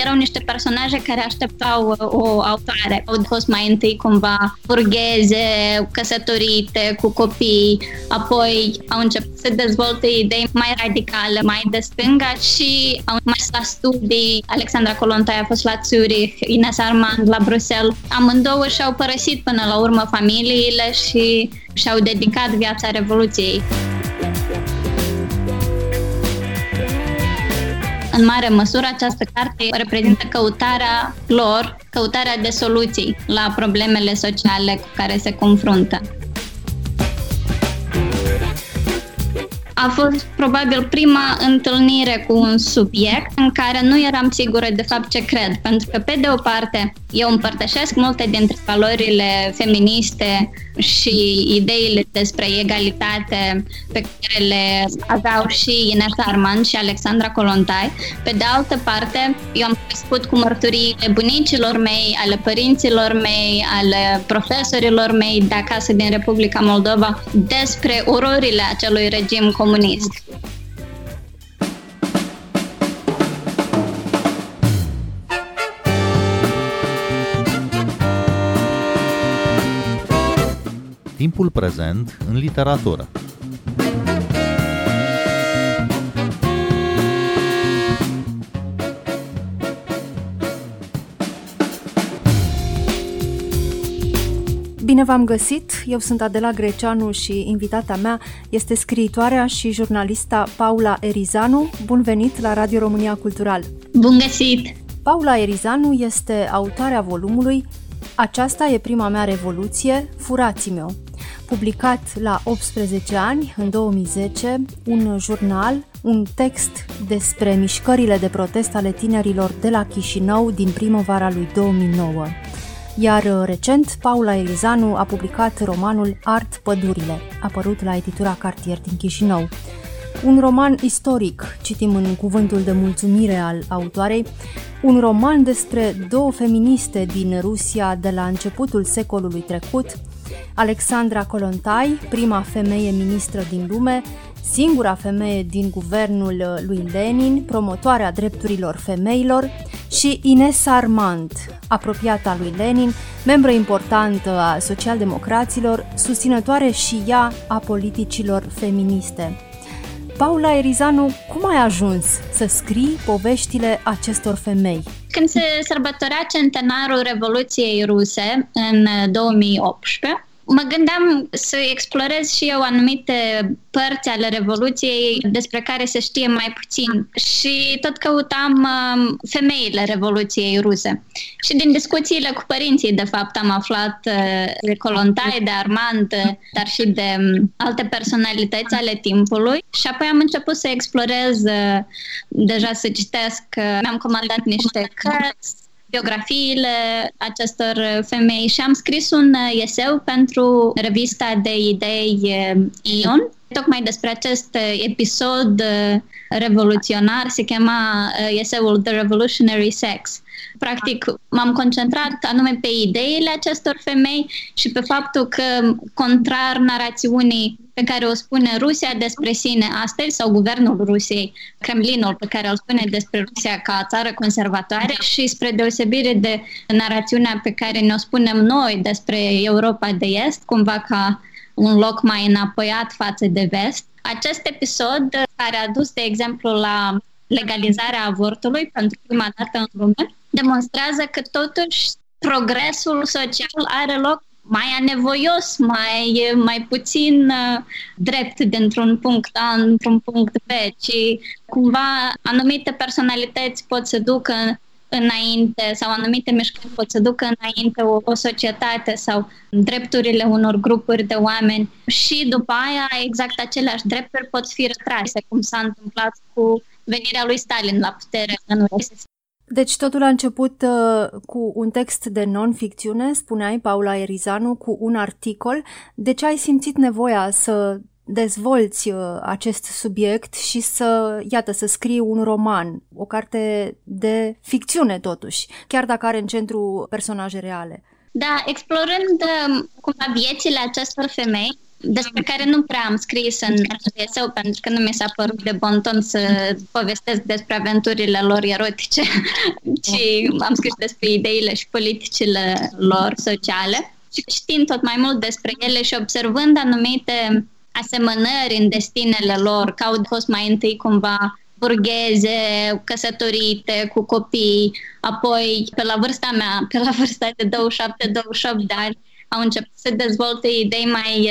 erau niște personaje care așteptau uh, o autoare. Au fost mai întâi cumva burgheze, căsătorite, cu copii, apoi au început să dezvolte idei mai radicale, mai de stânga și au mers la studii. Alexandra Colontai a fost la Zurich, Ines Armand la Bruxelles. Amândouă și-au părăsit până la urmă familiile și și-au dedicat viața Revoluției. În mare măsură, această carte reprezintă căutarea lor, căutarea de soluții la problemele sociale cu care se confruntă. A fost probabil prima întâlnire cu un subiect în care nu eram sigură de fapt ce cred, pentru că pe de o parte eu împărtășesc multe dintre valorile feministe și ideile despre egalitate pe care le aveau și Ines Arman și Alexandra Colontai. Pe de altă parte, eu am crescut cu mărturiile bunicilor mei, ale părinților mei, ale profesorilor mei de acasă din Republica Moldova despre ororile acelui regim comunist. Timpul prezent în literatură. Bine v-am găsit! Eu sunt Adela Greceanu și invitata mea este scriitoarea și jurnalista Paula Erizanu. Bun venit la Radio România Cultural! Bun găsit! Paula Erizanu este autoarea volumului Aceasta e prima mea revoluție, furați-mi-o, publicat la 18 ani, în 2010, un jurnal, un text despre mișcările de protest ale tinerilor de la Chișinău din primăvara lui 2009. Iar uh, recent, Paula Elizanu a publicat romanul Art Pădurile, apărut la editura Cartier din Chișinău. Un roman istoric, citim în cuvântul de mulțumire al autoarei, un roman despre două feministe din Rusia de la începutul secolului trecut, Alexandra Kolontai, prima femeie ministră din lume, singura femeie din guvernul lui Lenin, promotoarea drepturilor femeilor, și Ines Armand, apropiata lui Lenin, membră importantă a socialdemocraților, susținătoare și ea a politicilor feministe. Paula Erizanu, cum ai ajuns să scrii poveștile acestor femei? Când se sărbătorea centenarul Revoluției Ruse în 2018, mă gândeam să explorez și eu anumite părți ale Revoluției despre care se știe mai puțin. Și tot căutam um, femeile Revoluției ruse. Și din discuțiile cu părinții, de fapt, am aflat uh, de Colontai, de Armand, dar și de um, alte personalități ale timpului. Și apoi am început să explorez, uh, deja să citesc, uh, mi-am comandat niște cărți, biografiile acestor femei și am scris un uh, eseu pentru revista de idei uh, Ion, tocmai despre acest uh, episod revoluționar, se chema eseul The Revolutionary Sex. Practic, m-am concentrat anume pe ideile acestor femei și pe faptul că, contrar narațiunii pe care o spune Rusia despre sine astăzi, sau guvernul Rusiei, Kremlinul pe care îl spune despre Rusia ca țară conservatoare și spre deosebire de narațiunea pe care ne-o spunem noi despre Europa de Est, cumva ca un loc mai înapoiat față de vest. Acest episod care a dus, de exemplu, la legalizarea avortului pentru prima dată în lume, demonstrează că totuși progresul social are loc mai anevoios, mai, mai puțin uh, drept dintr-un punct A într-un punct B, ci cumva anumite personalități pot să ducă înainte sau anumite mișcări pot să ducă înainte o, o societate sau drepturile unor grupuri de oameni. Și după aia exact aceleași drepturi pot fi retrase, cum s-a întâmplat cu venirea lui Stalin la putere în URSS. Deci totul a început uh, cu un text de non-ficțiune, spuneai, Paula Erizanu, cu un articol. De ce ai simțit nevoia să dezvolți uh, acest subiect și să, iată, să scrii un roman, o carte de ficțiune totuși, chiar dacă are în centru personaje reale? Da, explorând uh, cumva viețile acestor femei, despre care nu prea am scris în eseu, pentru că nu mi s-a părut de bon ton să povestesc despre aventurile lor erotice, ci am scris despre ideile și politicile lor sociale. Și știind tot mai mult despre ele și observând anumite asemănări în destinele lor, că au fost mai întâi cumva burgheze, căsătorite, cu copii, apoi pe la vârsta mea, pe la vârsta de 27-28 de ani, au început să dezvolte idei mai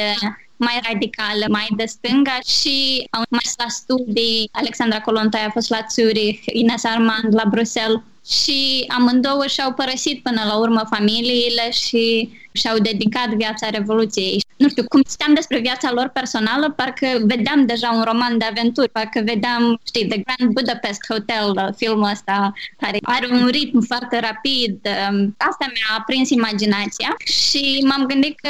mai radicale, mai de stânga și au mers la studii. Alexandra Colontai a fost la Zurich, Ines Armand la Bruxelles și amândouă și-au părăsit până la urmă familiile și și-au dedicat viața Revoluției. Nu știu, cum știam despre viața lor personală, parcă vedeam deja un roman de aventuri, parcă vedeam, știi, The Grand Budapest Hotel, filmul ăsta, care are un ritm foarte rapid. Um, asta mi-a aprins imaginația și m-am gândit că,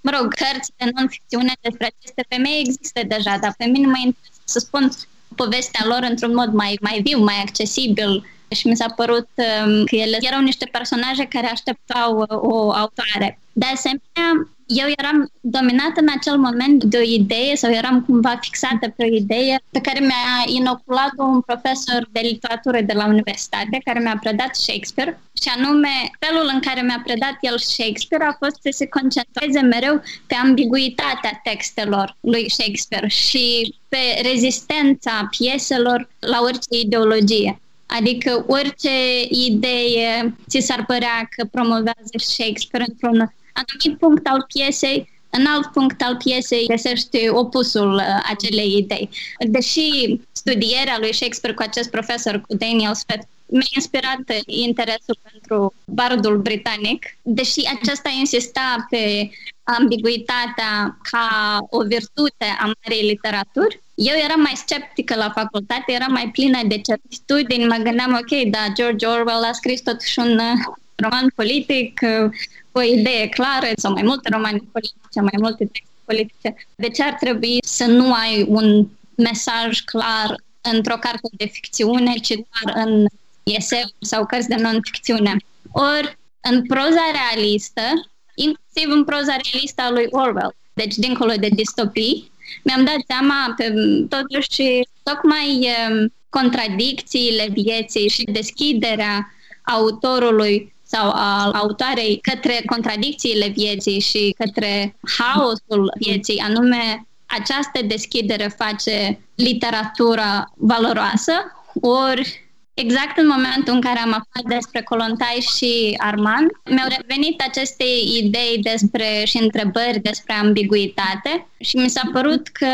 mă rog, cărți de non-ficțiune despre aceste femei există deja, dar pe mine mă interesează să spun povestea lor într-un mod mai, mai viu, mai accesibil, și mi s-a părut um, că ele erau niște personaje care așteptau uh, o autoare. De asemenea, eu eram dominată în acel moment de o idee sau eram cumva fixată pe o idee pe care mi-a inoculat un profesor de literatură de la universitate care mi-a predat Shakespeare și anume felul în care mi-a predat el Shakespeare a fost să se concentreze mereu pe ambiguitatea textelor lui Shakespeare și pe rezistența pieselor la orice ideologie. Adică orice idee ți s-ar părea că promovează Shakespeare într-un anumit punct al piesei, în alt punct al piesei găsești opusul uh, acelei idei. Deși studierea lui Shakespeare cu acest profesor, cu Daniel Smith, mi-a inspirat interesul pentru bardul britanic, deși acesta insista pe ambiguitatea ca o virtute a marei literaturi, eu eram mai sceptică la facultate, eram mai plină de certitudini, mă gândeam, ok, da, George Orwell a scris totuși un uh, roman politic uh, cu o idee clară, sau mai multe romane politice, mai multe texte politice. De ce ar trebui să nu ai un mesaj clar într-o carte de ficțiune, ci doar în eseu sau cărți de non-ficțiune? Ori, în proza realistă, inclusiv în proza realistă a lui Orwell, deci dincolo de distopii, mi-am dat seama pe, totuși tocmai contradicțiile vieții și deschiderea autorului sau al autoarei către contradicțiile vieții și către haosul vieții, anume această deschidere face literatura valoroasă, ori Exact în momentul în care am aflat despre Colontai și Armand, mi-au revenit aceste idei despre și întrebări despre ambiguitate și mi s-a părut că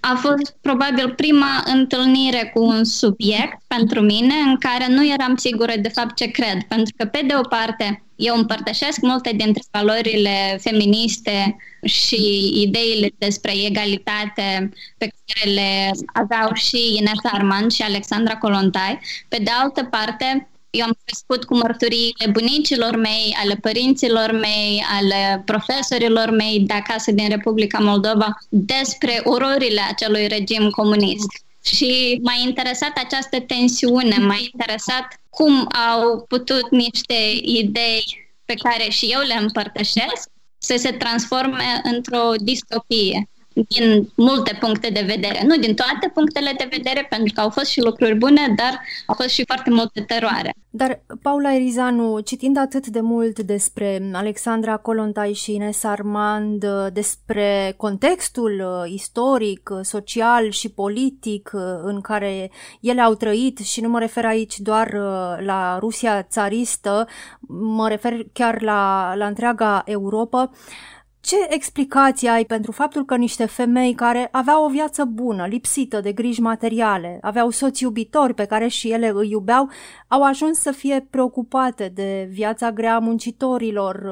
a fost probabil prima întâlnire cu un subiect pentru mine în care nu eram sigură de fapt ce cred. Pentru că, pe de o parte, eu împărtășesc multe dintre valorile feministe și ideile despre egalitate pe care le aveau și Ines Armand și Alexandra Colontai. Pe de altă parte, eu am crescut cu mărturiile bunicilor mei, ale părinților mei, ale profesorilor mei de acasă din Republica Moldova despre ororile acelui regim comunist. Și m-a interesat această tensiune, m-a interesat cum au putut niște idei pe care și eu le împărtășesc să se transforme într-o distopie din multe puncte de vedere. Nu din toate punctele de vedere, pentru că au fost și lucruri bune, dar au fost și foarte multe teroare. Dar, Paula Erizanu, citind atât de mult despre Alexandra Colontai și Ines Armand, despre contextul uh, istoric, uh, social și politic uh, în care ele au trăit și nu mă refer aici doar la Rusia țaristă, mă refer chiar la, la întreaga Europa, ce explicație ai pentru faptul că niște femei care aveau o viață bună, lipsită de griji materiale, aveau soți iubitori pe care și ele îi iubeau, au ajuns să fie preocupate de viața grea a muncitorilor,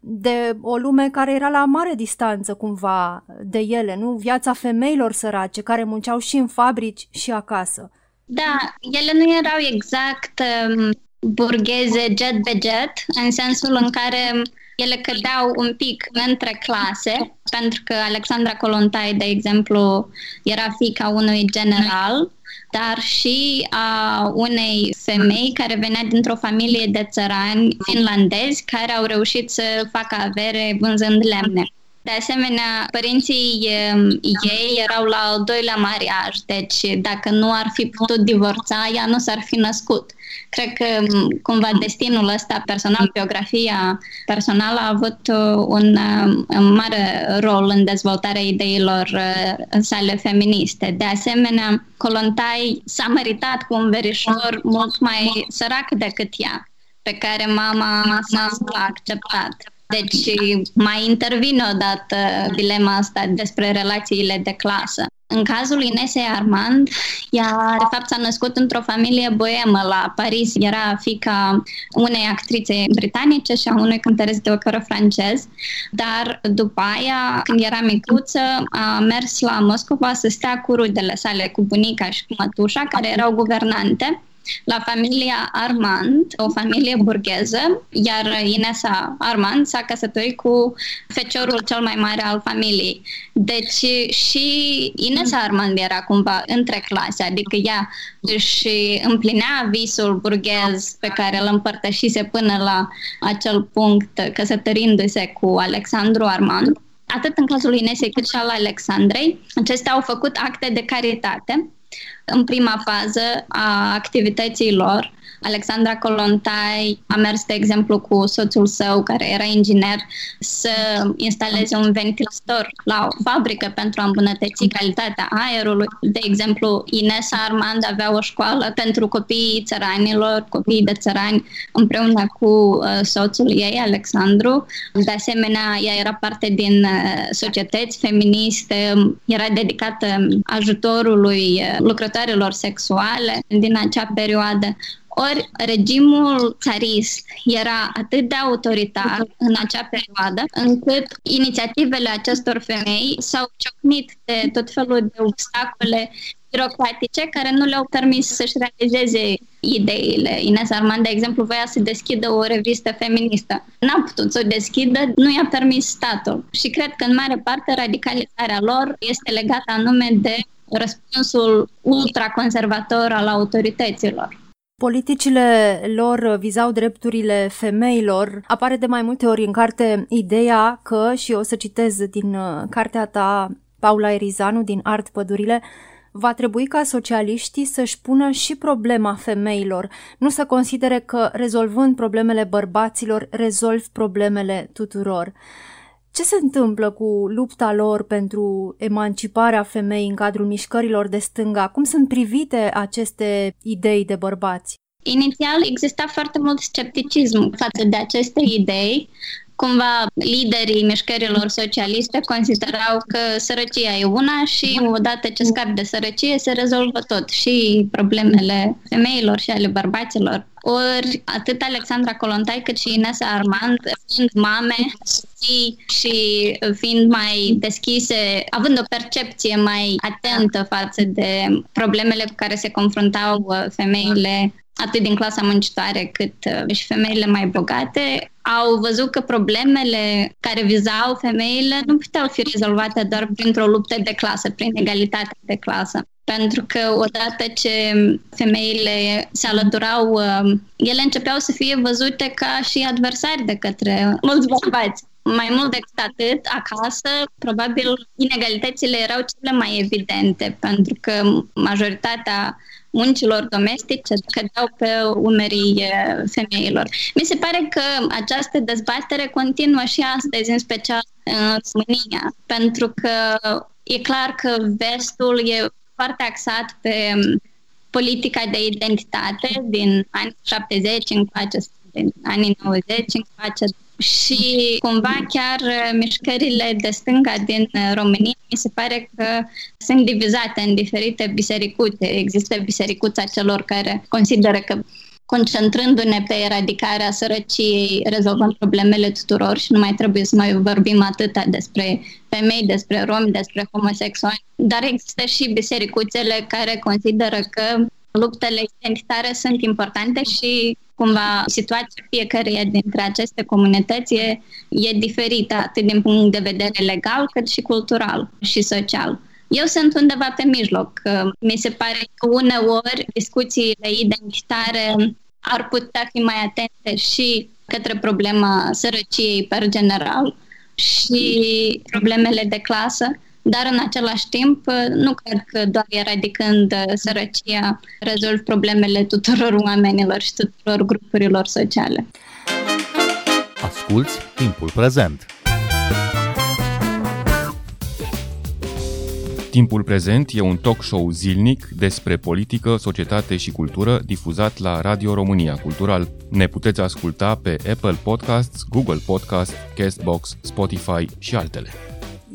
de o lume care era la mare distanță cumva de ele, nu? Viața femeilor sărace care munceau și în fabrici și acasă. Da, ele nu erau exact um, burgheze jet be jet, în sensul în care ele cădeau un pic între clase, pentru că Alexandra Colontai, de exemplu, era fica unui general, dar și a unei femei care venea dintr-o familie de țărani finlandezi care au reușit să facă avere vânzând lemne. De asemenea, părinții ei erau la al doilea mariaj, deci dacă nu ar fi putut divorța, ea nu s-ar fi născut. Cred că cumva destinul ăsta personal, biografia personală a avut uh, un, uh, un mare rol în dezvoltarea ideilor uh, sale feministe. De asemenea, Colontai s-a meritat cu un verișor mult mai sărac decât ea, pe care mama s-a acceptat. Deci mai intervine odată dilema asta despre relațiile de clasă. În cazul Inesei Armand, ea de fapt s-a născut într-o familie boemă la Paris. Era fica unei actrițe britanice și a unui cântăresc de operă francez. Dar după aia, când era micuță, a mers la Moscova să stea cu rudele sale, cu bunica și cu mătușa, care erau guvernante la familia Armand, o familie burgheză, iar Inesa Armand s-a căsătorit cu feciorul cel mai mare al familiei. Deci și Inesa Armand era cumva între clase, adică ea își împlinea visul burghez pe care îl împărtășise până la acel punct căsătorindu-se cu Alexandru Armand atât în cazul Inesei cât și al Alexandrei. Acestea au făcut acte de caritate în prima fază a activității lor Alexandra Colontai a mers, de exemplu, cu soțul său, care era inginer, să instaleze un ventilator la o fabrică pentru a îmbunătăți calitatea aerului. De exemplu, Inesa Armand avea o școală pentru copiii țăranilor, copiii de țărani, împreună cu uh, soțul ei, Alexandru. De asemenea, ea era parte din uh, societăți feministe, era dedicată ajutorului uh, lucrătoarelor sexuale din acea perioadă. Ori regimul țarist era atât de autoritar în acea perioadă, încât inițiativele acestor femei s-au ciocnit de tot felul de obstacole birocratice care nu le-au permis să-și realizeze ideile. Ines Armand, de exemplu, voia să deschidă o revistă feministă. N-a putut să o deschidă, nu i-a permis statul. Și cred că, în mare parte, radicalizarea lor este legată anume de răspunsul ultraconservator al autorităților. Politicile lor vizau drepturile femeilor. Apare de mai multe ori în carte ideea că, și o să citez din uh, cartea ta, Paula Erizanu, din Art Pădurile, va trebui ca socialiștii să-și pună și problema femeilor, nu să considere că, rezolvând problemele bărbaților, rezolvi problemele tuturor. Ce se întâmplă cu lupta lor pentru emanciparea femeii în cadrul mișcărilor de stânga? Cum sunt privite aceste idei de bărbați? Inițial exista foarte mult scepticism față de aceste idei, cumva liderii mișcărilor socialiste considerau că sărăcia e una și odată ce scapi de sărăcie se rezolvă tot și problemele femeilor și ale bărbaților. Ori atât Alexandra Colontai cât și Inesa Armand, fiind mame și fiind mai deschise, având o percepție mai atentă față de problemele cu care se confruntau uh, femeile atât din clasa muncitoare cât uh, și femeile mai bogate, au văzut că problemele care vizau femeile nu puteau fi rezolvate doar printr-o luptă de clasă, prin egalitate de clasă. Pentru că odată ce femeile se alăturau, uh, ele începeau să fie văzute ca și adversari de către mulți bărbați. Mai mult decât atât, acasă, probabil inegalitățile erau cele mai evidente, pentru că majoritatea muncilor domestice cădeau pe umerii femeilor. Mi se pare că această dezbatere continuă și astăzi, în special în România, pentru că e clar că vestul e foarte axat pe politica de identitate din anii 70 încoace, din anii 90 încoace, și cumva chiar uh, mișcările de stânga din uh, România mi se pare că sunt divizate în diferite bisericuțe. Există bisericuța celor care consideră că concentrându-ne pe eradicarea sărăciei, rezolvăm problemele tuturor și nu mai trebuie să mai vorbim atâta despre femei, despre romi, despre homosexuali. Dar există și bisericuțele care consideră că luptele identitare sunt importante și cumva situația fiecăreia dintre aceste comunități e, e diferită atât din punct de vedere legal cât și cultural și social. Eu sunt undeva pe mijloc. Mi se pare că uneori discuțiile identitare ar putea fi mai atente și către problema sărăciei per general, și problemele de clasă, dar în același timp nu cred că doar eradicând sărăcia rezolv problemele tuturor oamenilor și tuturor grupurilor sociale. Asculți timpul prezent! Timpul prezent e un talk show zilnic despre politică, societate și cultură difuzat la Radio România Cultural. Ne puteți asculta pe Apple Podcasts, Google Podcasts, Castbox, Spotify și altele.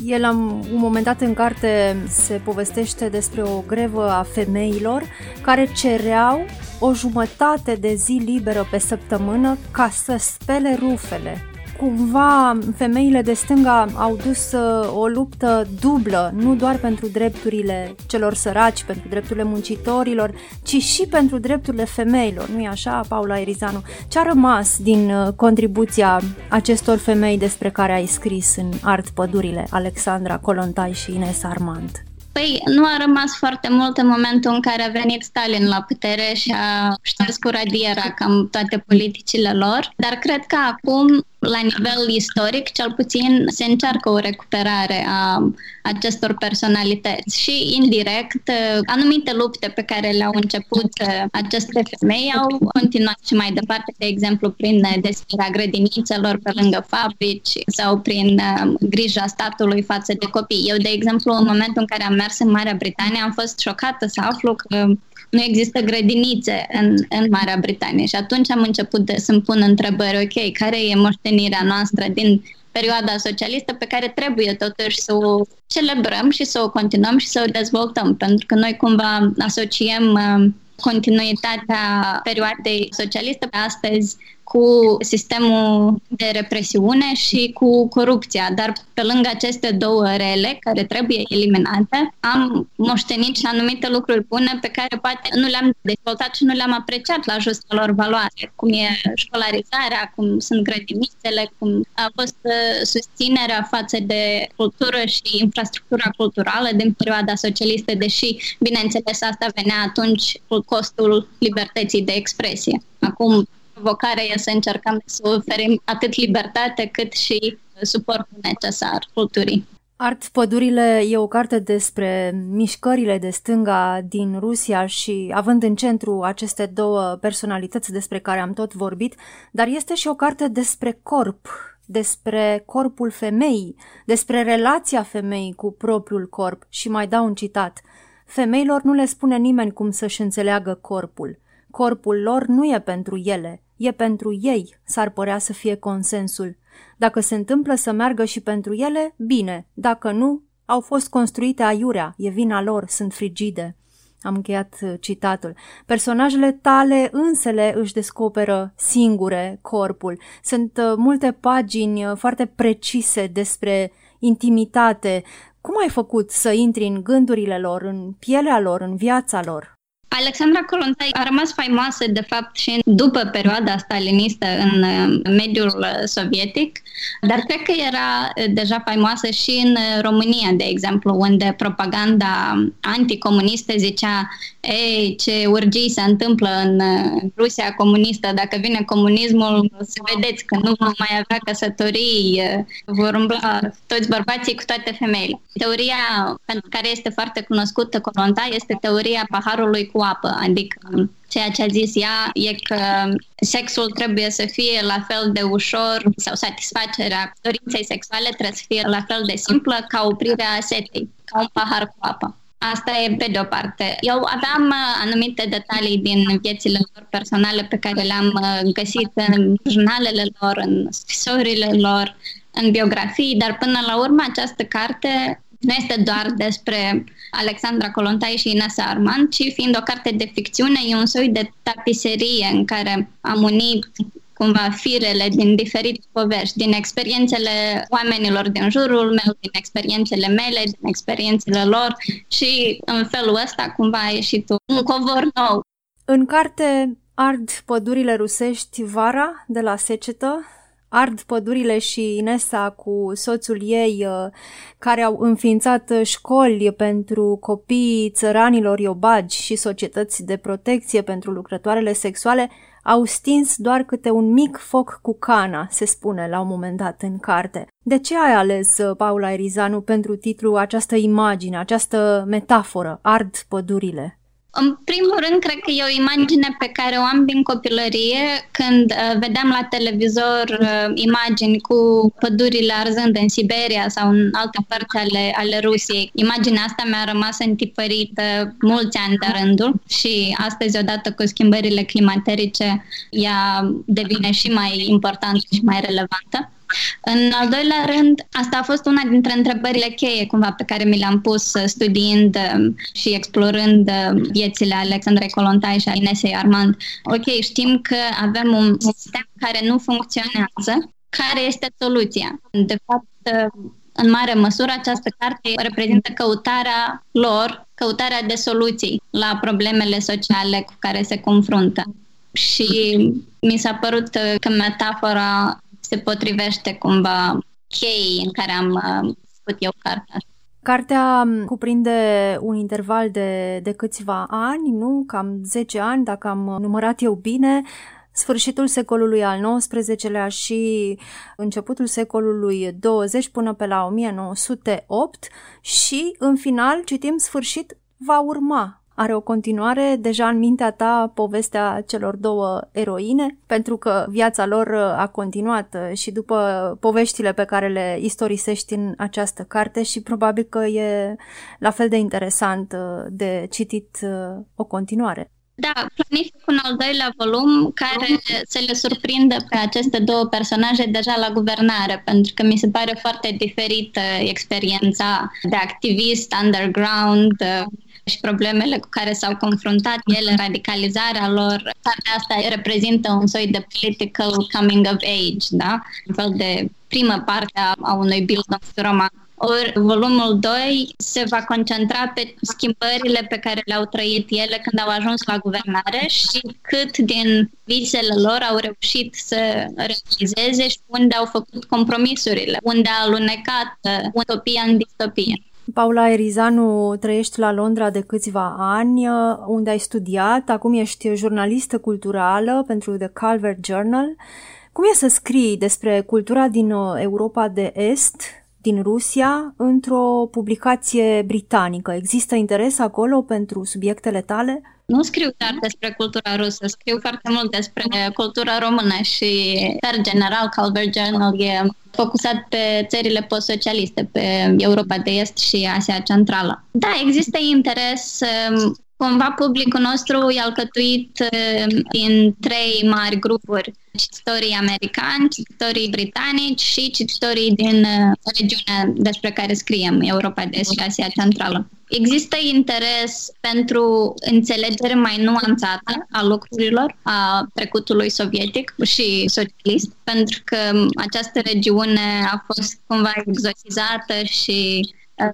El, la un moment dat în carte, se povestește despre o grevă a femeilor care cereau o jumătate de zi liberă pe săptămână ca să spele rufele cumva femeile de stânga au dus uh, o luptă dublă, nu doar pentru drepturile celor săraci, pentru drepturile muncitorilor, ci și pentru drepturile femeilor. Nu-i așa, Paula Erizanu? Ce a rămas din uh, contribuția acestor femei despre care ai scris în Art Pădurile, Alexandra Colontai și Ines Armand? Păi nu a rămas foarte mult în momentul în care a venit Stalin la putere și a șters cu radiera cam toate politicile lor, dar cred că acum la nivel istoric, cel puțin, se încearcă o recuperare a acestor personalități și, indirect, anumite lupte pe care le-au început aceste femei au continuat și mai departe, de exemplu, prin deschiderea grădinițelor pe lângă fabrici sau prin um, grija statului față de copii. Eu, de exemplu, în momentul în care am mers în Marea Britanie, am fost șocată să aflu că nu există grădinițe în, în Marea Britanie. Și atunci am început de, să-mi pun întrebări, ok, care e moștenirea noastră din perioada socialistă pe care trebuie totuși să o celebrăm și să o continuăm și să o dezvoltăm, pentru că noi cumva asociem uh, continuitatea perioadei socialiste astăzi cu sistemul de represiune și cu corupția. Dar pe lângă aceste două rele care trebuie eliminate, am moștenit și anumite lucruri bune pe care poate nu le-am dezvoltat și nu le-am apreciat la justa lor valoare, cum e școlarizarea, cum sunt grădinițele, cum a fost uh, susținerea față de cultură și infrastructura culturală din perioada socialistă, deși, bineînțeles, asta venea atunci cu costul libertății de expresie. Acum, provocarea e să încercăm să oferim atât libertate cât și suportul necesar culturii. Art Pădurile e o carte despre mișcările de stânga din Rusia și având în centru aceste două personalități despre care am tot vorbit, dar este și o carte despre corp, despre corpul femeii, despre relația femeii cu propriul corp și mai dau un citat. Femeilor nu le spune nimeni cum să-și înțeleagă corpul. Corpul lor nu e pentru ele, E pentru ei, s-ar părea să fie consensul. Dacă se întâmplă să meargă și pentru ele, bine, dacă nu, au fost construite aiurea, e vina lor, sunt frigide. Am încheiat uh, citatul. Personajele tale însele își descoperă singure corpul. Sunt uh, multe pagini uh, foarte precise despre intimitate. Cum ai făcut să intri în gândurile lor, în pielea lor, în viața lor? Alexandra Kolontai a rămas faimoasă, de fapt, și după perioada stalinistă în mediul sovietic, dar cred că era deja faimoasă și în România, de exemplu, unde propaganda anticomunistă zicea ei, ce urgii se întâmplă în Rusia comunistă, dacă vine comunismul, să vedeți că nu vom mai avea căsătorii, vor umbla toți bărbații cu toate femeile. Teoria pentru care este foarte cunoscută Colonta este teoria paharului cu apă, adică ceea ce a zis ea e că sexul trebuie să fie la fel de ușor sau satisfacerea dorinței sexuale trebuie să fie la fel de simplă ca oprirea setei, ca un pahar cu apă. Asta e pe de o parte. Eu aveam uh, anumite detalii din viețile lor personale pe care le-am uh, găsit în jurnalele lor, în scrisorile lor, în biografii, dar până la urmă această carte nu este doar despre Alexandra Colontai și Inesa Armand, ci fiind o carte de ficțiune, e un soi de tapiserie în care am unit cumva firele din diferite povești, din experiențele oamenilor din jurul meu, din experiențele mele, din experiențele lor și în felul ăsta cumva a ieșit un covor nou. În carte ard pădurile rusești vara de la secetă, ard pădurile și Inesa cu soțul ei uh, care au înființat școli pentru copiii țăranilor iobagi și societăți de protecție pentru lucrătoarele sexuale au stins doar câte un mic foc cu cana, se spune la un moment dat în carte. De ce ai ales, uh, Paula Erizanu, pentru titlu această imagine, această metaforă, ard pădurile? În primul rând, cred că e o imagine pe care o am din copilărie când uh, vedeam la televizor uh, imagini cu pădurile arzând în Siberia sau în alte părți ale, ale Rusiei. Imaginea asta mi-a rămas întipărită mulți ani de rândul și astăzi, odată cu schimbările climaterice, ea devine și mai importantă și mai relevantă. În al doilea rând, asta a fost una dintre întrebările cheie cumva pe care mi le-am pus uh, studiind um, și explorând uh, viețile Alexandrei Colontai și a Inesei Armand. Ok, știm că avem un sistem care nu funcționează. Care este soluția? De fapt, uh, în mare măsură, această carte reprezintă căutarea lor, căutarea de soluții la problemele sociale cu care se confruntă. Și mi s-a părut că metafora se potrivește cumva cheii în care am uh, făcut eu cartea. Cartea um, cuprinde un interval de, de câțiva ani, nu? Cam 10 ani, dacă am numărat eu bine, sfârșitul secolului al XIX-lea și începutul secolului 20 până pe la 1908 și, în final, citim sfârșit va urma are o continuare deja în mintea ta povestea celor două eroine, pentru că viața lor uh, a continuat uh, și după poveștile pe care le istorisești în această carte și probabil că e la fel de interesant uh, de citit o continuare. Da, planific un al doilea volum care să le surprindă pe aceste două personaje deja la guvernare, pentru că mi se pare foarte diferită experiența de activist underground și problemele cu care s-au confruntat ele, radicalizarea lor. Partea asta reprezintă un soi de political coming of age, da? Un fel de primă parte a unui Bildungs roman. Ori volumul 2 se va concentra pe schimbările pe care le-au trăit ele când au ajuns la guvernare și cât din visele lor au reușit să realizeze și unde au făcut compromisurile, unde a alunecat utopia în distopie. Paula Erizanu, trăiești la Londra de câțiva ani, uh, unde ai studiat, acum ești jurnalistă culturală pentru The Calvert Journal. Cum e să scrii despre cultura din uh, Europa de Est, din Rusia, într-o publicație britanică? Există interes acolo pentru subiectele tale? Nu scriu doar despre cultura rusă, scriu foarte mult despre cultura română și, per general, Calvert Journal e focusat pe țările post-socialiste, pe Europa de Est și Asia Centrală. Da, există interes um, Cumva publicul nostru e alcătuit um, din trei mari grupuri, cititorii americani, cititorii britanici și cititorii din uh, regiunea despre care scriem, Europa de Est și Asia Centrală. Există interes pentru înțelegere mai nuanțată a lucrurilor, a trecutului sovietic și socialist, pentru că această regiune a fost cumva exotizată și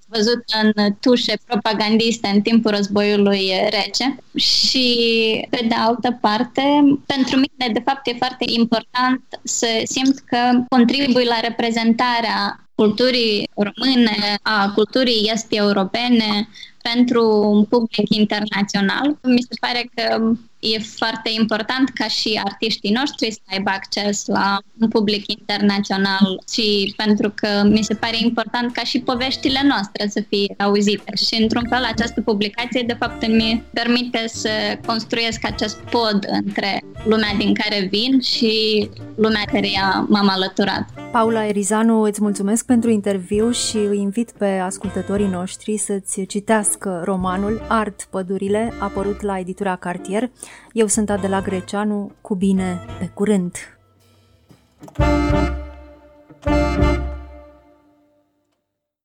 văzut în tușe propagandiste în timpul războiului rece și, pe de altă parte, pentru mine, de fapt, e foarte important să simt că contribui la reprezentarea culturii române, a culturii este europene pentru un public internațional. Mi se pare că e foarte important ca și artiștii noștri să aibă acces la un public internațional și pentru că mi se pare important ca și poveștile noastre să fie auzite. Și într-un fel această publicație de fapt îmi permite să construiesc acest pod între lumea din care vin și lumea care m-am alăturat. Paula Erizanu, îți mulțumesc pentru interviu și îi invit pe ascultătorii noștri să-ți citească romanul Art Pădurile, apărut la editura Cartier. Eu sunt Adela Greceanu, cu bine, pe curând! thank you